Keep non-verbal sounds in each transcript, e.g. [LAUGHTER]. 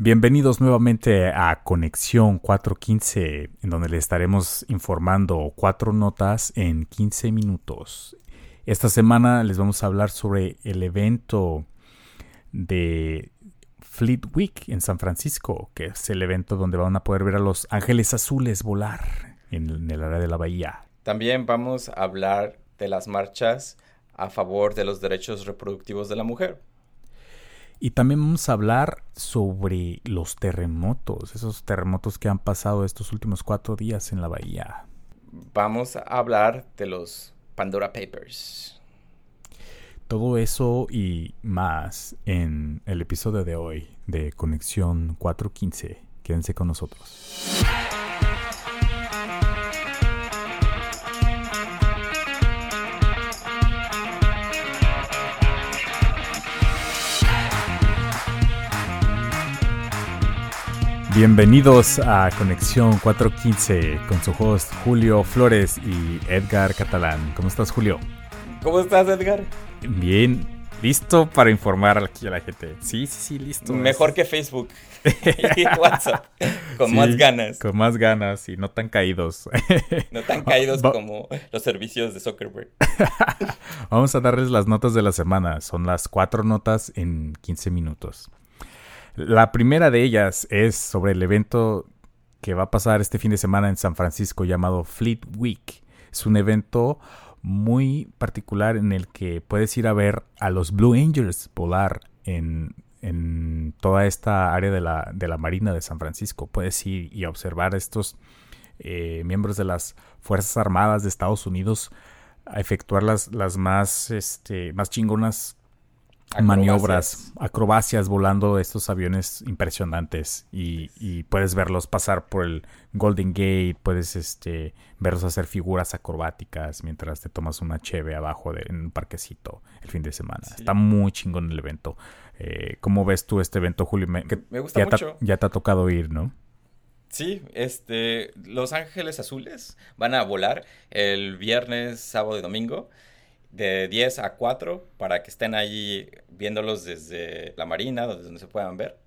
Bienvenidos nuevamente a Conexión 415, en donde le estaremos informando cuatro notas en 15 minutos. Esta semana les vamos a hablar sobre el evento de Fleet Week en San Francisco, que es el evento donde van a poder ver a los ángeles azules volar en el área de la bahía. También vamos a hablar de las marchas a favor de los derechos reproductivos de la mujer. Y también vamos a hablar sobre los terremotos, esos terremotos que han pasado estos últimos cuatro días en la bahía. Vamos a hablar de los Pandora Papers. Todo eso y más en el episodio de hoy de Conexión 415. Quédense con nosotros. Bienvenidos a Conexión 415 con su host Julio Flores y Edgar Catalán. ¿Cómo estás, Julio? ¿Cómo estás, Edgar? Bien, listo para informar aquí a la gente. Sí, sí, sí, listo. Mejor que Facebook [LAUGHS] y WhatsApp. Con más ganas. Con más ganas y no tan caídos. [LAUGHS] No tan caídos [LAUGHS] como los servicios de Zuckerberg. Vamos a darles las notas de la semana. Son las cuatro notas en 15 minutos. La primera de ellas es sobre el evento que va a pasar este fin de semana en San Francisco llamado Fleet Week. Es un evento muy particular en el que puedes ir a ver a los Blue Angels volar en, toda esta área de la, de la, Marina de San Francisco. Puedes ir y observar estos eh, miembros de las Fuerzas Armadas de Estados Unidos a efectuar las, las más, este, más chingonas maniobras, acrobacias volando estos aviones impresionantes y, puedes verlos pasar por el Golden Gate, puedes este, verlos hacer figuras acrobáticas mientras te tomas una cheve abajo de, en un parquecito el fin de semana. Está muy chingón el evento. Eh, ¿Cómo ves tú este evento, Julio? Me, gusta mucho. ya te ha tocado ir, ¿no? Sí, este, Los Ángeles Azules van a volar el viernes, sábado y domingo de 10 a 4 para que estén ahí viéndolos desde la marina, donde se puedan ver.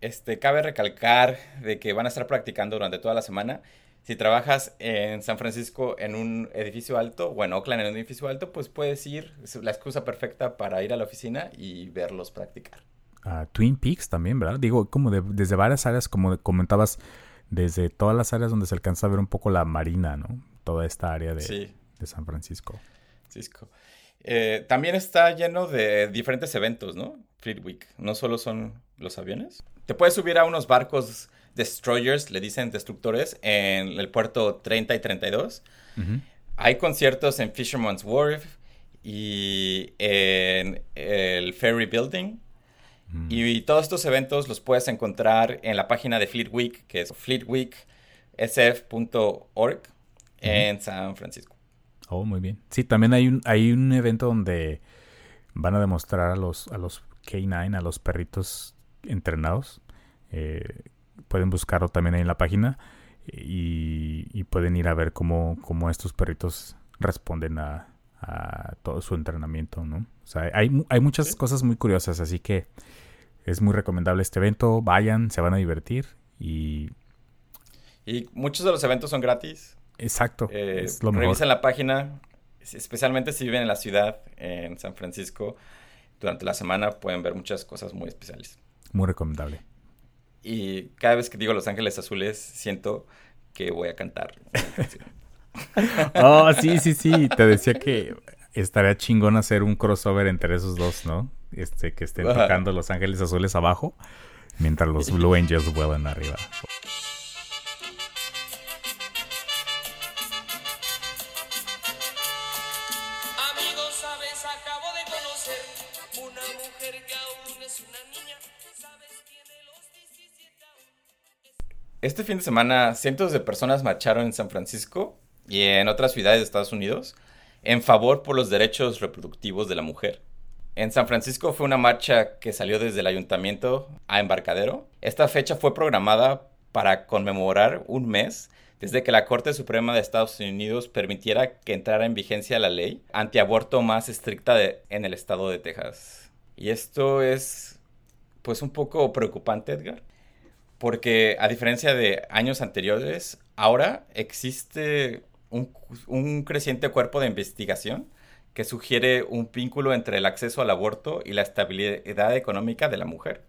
este, cabe recalcar de que van a estar practicando durante toda la semana. Si trabajas en San Francisco en un edificio alto o en Oakland en un edificio alto, pues puedes ir, es la excusa perfecta para ir a la oficina y verlos practicar. a Twin Peaks también, ¿verdad? Digo, como desde varias áreas, como comentabas, desde todas las áreas donde se alcanza a ver un poco la marina, ¿no? Toda esta área de, de San Francisco. Cisco. Eh, también está lleno de diferentes eventos, ¿no? Fleet Week. No solo son los aviones. Te puedes subir a unos barcos destroyers, le dicen destructores, en el puerto 30 y 32. Hay conciertos en Fisherman's Wharf y en el Ferry Building. Mm. Y, todos estos eventos los puedes encontrar en la página de Fleet Week, que es fleetweeksf.org en San Francisco. Oh, muy bien. Sí, también hay un, hay un evento donde van a demostrar a los, a los K9, a los perritos entrenados. Eh, pueden buscarlo también ahí en la página y, pueden ir a ver cómo, cómo estos perritos responden a, todo su entrenamiento, ¿no? O sea, hay, hay muchas cosas muy curiosas, así que es muy recomendable este evento. Vayan, se van a divertir y... Y muchos de los eventos son gratis. Exacto. Eh, revisen la página, especialmente si viven en la ciudad, en San Francisco. Durante la semana pueden ver muchas cosas muy especiales. Muy recomendable. Y cada vez que digo Los Ángeles Azules, siento que voy a cantar. [LAUGHS] oh, sí, sí, sí. Te decía que estaría chingón hacer un crossover entre esos dos, ¿no? Este, que estén tocando Los Ángeles Azules abajo, mientras los Blue Angels vuelan arriba. Este fin de semana, cientos de personas marcharon en San Francisco y en otras ciudades de Estados Unidos en favor por los derechos reproductivos de la mujer. En San Francisco fue una marcha que salió desde el ayuntamiento a Embarcadero. Esta fecha fue programada para conmemorar un mes desde que la Corte Suprema de Estados Unidos permitiera que entrara en vigencia la ley antiaborto más estricta en el estado de Texas. Y esto es pues un poco preocupante, Edgar, porque a diferencia de años anteriores, ahora existe un, un creciente cuerpo de investigación que sugiere un vínculo entre el acceso al aborto y la estabilidad económica de la mujer.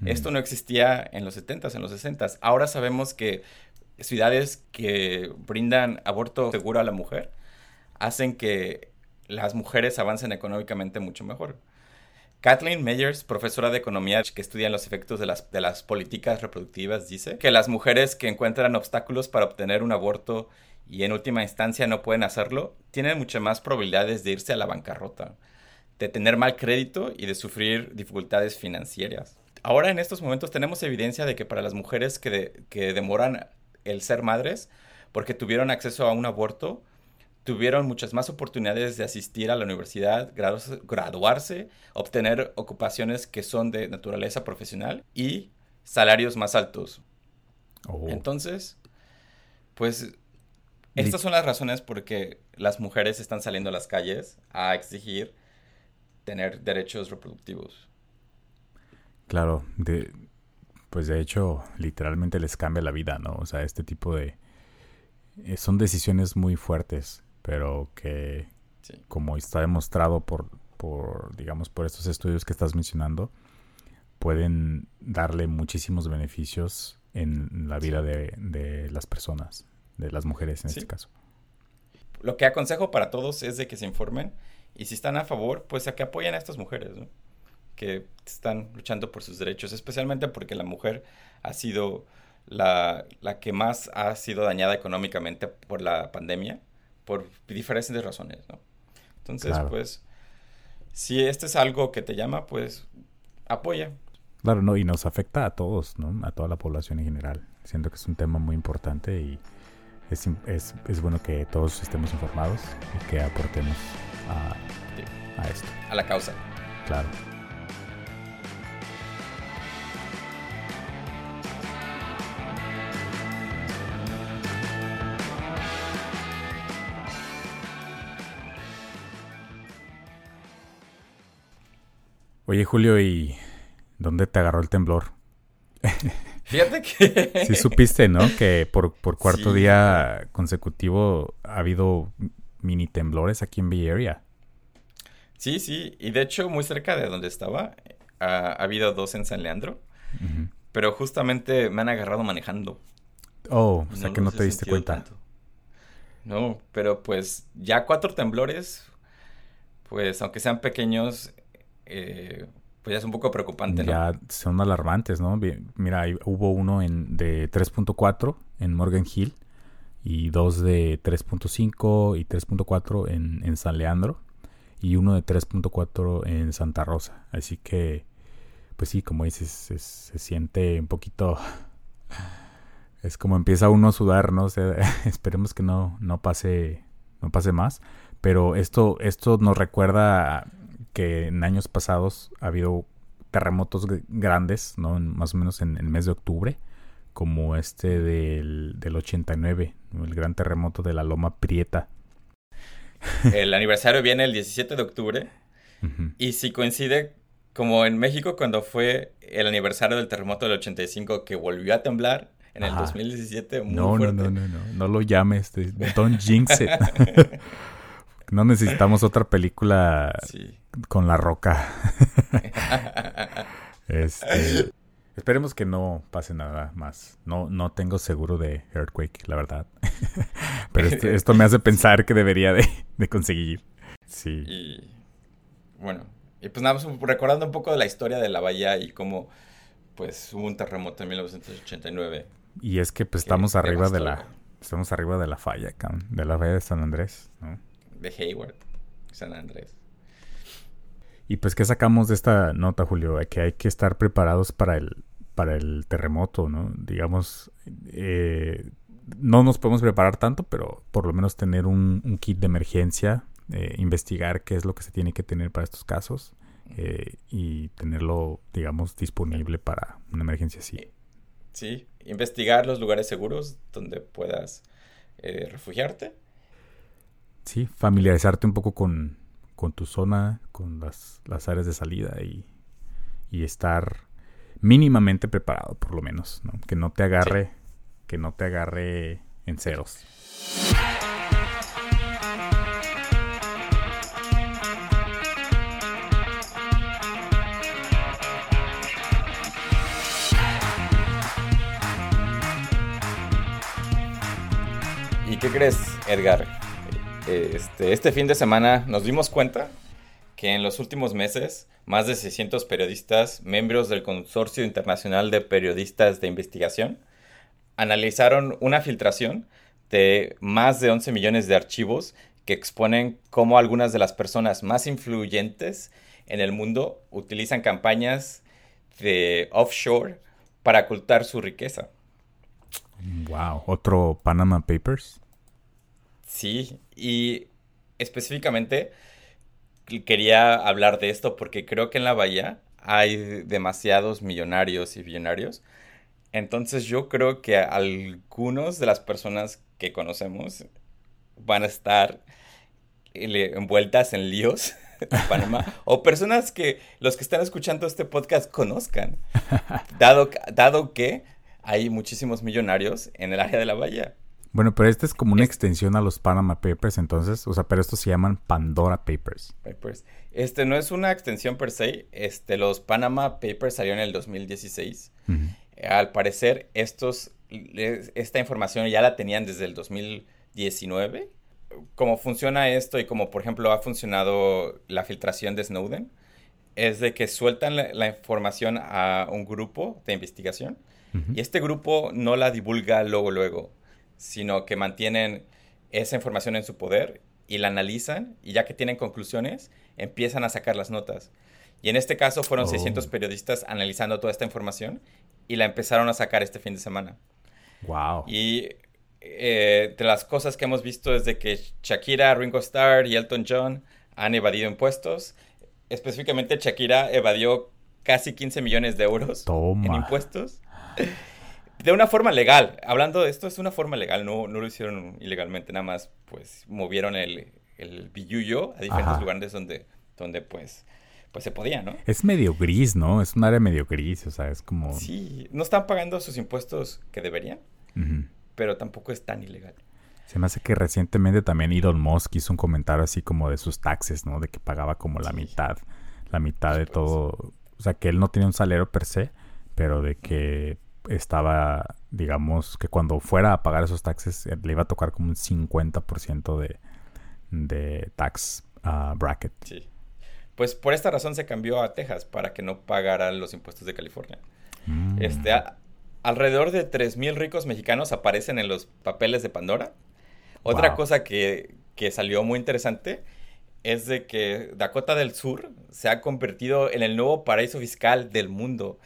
Mm. Esto no existía en los 70s, en los 60s. Ahora sabemos que ciudades que brindan aborto seguro a la mujer hacen que las mujeres avancen económicamente mucho mejor. Kathleen Meyers, profesora de economía que estudia los efectos de las, de las políticas reproductivas, dice que las mujeres que encuentran obstáculos para obtener un aborto y en última instancia no pueden hacerlo, tienen muchas más probabilidades de irse a la bancarrota, de tener mal crédito y de sufrir dificultades financieras. Ahora en estos momentos tenemos evidencia de que para las mujeres que, que demoran el ser madres, porque tuvieron acceso a un aborto, tuvieron muchas más oportunidades de asistir a la universidad, graduarse, obtener ocupaciones que son de naturaleza profesional y salarios más altos. Oh. Entonces, pues estas son las razones por que las mujeres están saliendo a las calles a exigir tener derechos reproductivos. Claro, de, pues de hecho literalmente les cambia la vida, ¿no? O sea, este tipo de... Eh, son decisiones muy fuertes pero que como está demostrado por, por, digamos, por estos estudios que estás mencionando, pueden darle muchísimos beneficios en la vida de, las personas, de las mujeres en este caso. Lo que aconsejo para todos es de que se informen y si están a favor, pues a que apoyen a estas mujeres, que están luchando por sus derechos, especialmente porque la mujer ha sido la, la que más ha sido dañada económicamente por la pandemia por diferentes razones, ¿no? Entonces, pues, si este es algo que te llama, pues, apoya. Claro, no, y nos afecta a todos, ¿no? A toda la población en general. Siento que es un tema muy importante y es, es, es bueno que todos estemos informados y que aportemos a, a esto. A la causa. Claro. Oye, Julio, ¿y dónde te agarró el temblor? [LAUGHS] Fíjate que... [LAUGHS] Sí supiste, ¿no? Que por, cuarto día consecutivo ha habido mini temblores aquí en Bay Area. Sí, sí. Y de hecho, muy cerca de donde estaba, ha, habido dos en San Leandro. Pero justamente me han agarrado manejando. Oh, o sea que no te diste cuenta. No, pero pues ya cuatro temblores, pues aunque sean pequeños, eh, pues ya es un poco preocupante. Ya son alarmantes, ¿no? Mira, hubo uno en, de 3.4 en Morgan Hill y dos de 3.5 y 3.4 en, en San Leandro y uno de 3.4 en Santa Rosa. Así que, pues sí, como dices, se, siente un poquito... [LAUGHS] Es como empieza uno a sudar, ¿no? [LAUGHS] esperemos que no, no pase no pase más. Pero esto, esto nos recuerda que en años pasados ha habido terremotos grandes, ¿no? más o menos en el mes de octubre, como este del, del 89, el gran terremoto de la Loma Prieta. El aniversario viene el 17 de octubre y si coincide como en México cuando fue el aniversario del terremoto del 85 que volvió a temblar en el 2017 muy no, fuerte. No, no, no, no, no lo llames, don't jinx it. [LAUGHS] no necesitamos otra película [LAUGHS] sí con la roca. [LAUGHS] este, esperemos que no pase nada más. No, no tengo seguro de Earthquake, la verdad. [LAUGHS] Pero este, esto me hace pensar que debería de, conseguir. Sí. Y bueno, y pues nada, recordando un poco de la historia de la bahía y cómo pues hubo un terremoto en 1989. Y es que pues estamos arriba de la estamos arriba de la falla, de la falla de San Andrés, ¿no? De Hayward, San Andrés. Y pues, ¿qué sacamos de esta nota, Julio? Que hay que estar preparados para el, para el terremoto, ¿no? Digamos, eh, no nos podemos preparar tanto, pero por lo menos tener un, kit de emergencia, eh, investigar qué es lo que se tiene que tener para estos casos eh, y tenerlo, digamos, disponible para una emergencia así. Sí, investigar los lugares seguros donde puedas refugiarte. Sí, familiarizarte un poco con, con tu zona, con las, las áreas de salida y, y estar mínimamente preparado, por lo menos, ¿no? Que no te agarre, que no te agarre en ceros. ¿Y qué crees, Edgar? Este, este fin de semana nos dimos cuenta que en los últimos meses más de 600 periodistas, miembros del Consorcio Internacional de Periodistas de Investigación, analizaron una filtración de más de 11 millones de archivos que exponen cómo algunas de las personas más influyentes en el mundo utilizan campañas de offshore para ocultar su riqueza. Wow, otro Panama Papers. Sí, y específicamente quería hablar de esto porque creo que en la bahía hay demasiados millonarios y billonarios. Entonces yo creo que algunos de las personas que conocemos van a estar envueltas en líos [LAUGHS] de Panamá o personas que los que están escuchando este podcast conozcan, [LAUGHS] dado, dado que hay muchísimos millonarios en el área de la bahía. Bueno, pero este es como una extensión a los Panama Papers, entonces, o sea, pero estos se llaman Pandora Papers. Papers. Este no es una extensión per se, este, los Panama Papers salieron en el 2016. Al parecer, estos, esta información ya la tenían desde el 2019. Cómo funciona esto y como, por ejemplo, ha funcionado la filtración de Snowden, es de que sueltan la información a un grupo de investigación y este grupo no la divulga luego, luego, sino que mantienen esa información en su poder y la analizan y ya que tienen conclusiones, empiezan a sacar las notas. Y en este caso fueron 600 periodistas analizando toda esta información y la empezaron a sacar este fin de semana. Wow. Y eh, de las cosas que hemos visto es de que Shakira, Ringo Starr y Elton John han evadido impuestos. Específicamente Shakira evadió casi 15 millones de euros en impuestos de una forma legal. Hablando de esto, es una forma legal, no, no lo hicieron ilegalmente, nada más pues movieron el, el billuyo a diferentes lugares donde, donde pues, pues se podía, ¿no? Es medio gris, ¿no? Es un área medio gris, o sea, es como... Sí, no están pagando sus impuestos que deberían, pero tampoco es tan ilegal. Se me hace que recientemente también Elon Musk hizo un comentario así como de sus taxes, ¿no? De que pagaba como la mitad, la mitad de todo. O sea, que él no tenía un salario per se, pero de que estaba, digamos, que cuando fuera a pagar esos taxes eh, le iba a tocar como un 50% de, de tax ah, bracket. Sí. Pues por esta razón se cambió a Texas para que no pagara los impuestos de California. Mm. Este, alrededor de 3.000 ricos mexicanos aparecen en los papeles de Pandora. Otra cosa que, que salió muy interesante es de que Dakota del Sur se ha convertido en el nuevo paraíso fiscal del mundo.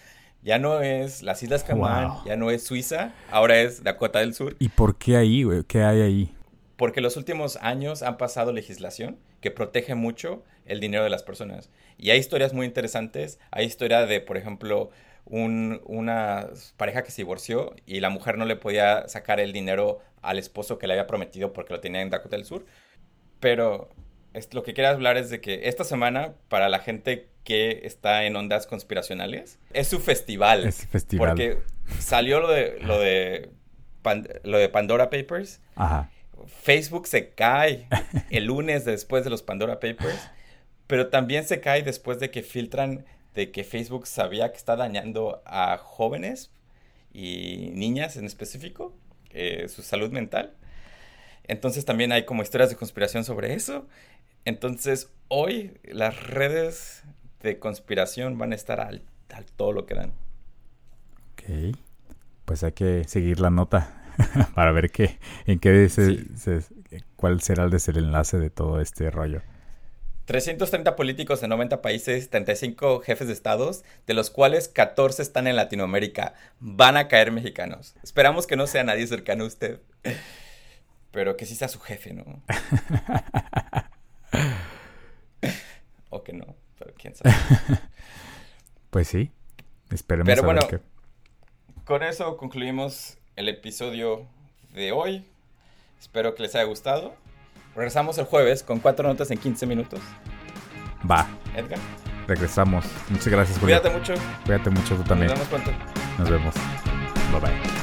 Ya no es las Islas Caimán, ya no es Suiza, ahora es Dakota del Sur. ¿Y por qué ahí, güey? ¿Qué hay ahí? Porque los últimos años han pasado legislación que protege mucho el dinero de las personas. Y hay historias muy interesantes. Hay historia de, por ejemplo, una pareja que se divorció y la mujer no le podía sacar el dinero al esposo que le había prometido porque lo tenía en Dakota del Sur. Pero lo que quiero hablar es de que esta semana, para la gente que está en ondas conspiracionales, es su festival. Es festival. Porque salió lo de, lo de, lo de Pandora Papers. Ajá. Facebook se cae el lunes después de los Pandora Papers, pero también se cae después de que filtran de que Facebook sabía que está dañando a jóvenes y niñas en específico, eh, su salud mental. Entonces también hay como historias de conspiración sobre eso. Entonces, hoy las redes de conspiración van a estar al, todo lo que dan. Ok. Pues hay que seguir la nota [LAUGHS] para ver qué, en qué cuál será el desenlace de todo este rollo. 330 políticos de 90 países, 35 jefes de estados, de los cuales 14 están en Latinoamérica. Van a caer mexicanos. Esperamos que no sea nadie cercano a usted, pero que sí sea su jefe, ¿no? [LAUGHS] o que no, pero quién sabe. [LAUGHS] pues sí, esperemos. Pero bueno, con eso concluimos el episodio de hoy. Espero que les haya gustado. Regresamos el jueves con cuatro notas en 15 minutos. Va. Edgar. regresamos. Muchas gracias, Julio. Cuídate mucho. Cuídate mucho tú también. Nos vemos pronto. Nos vemos. Bye bye.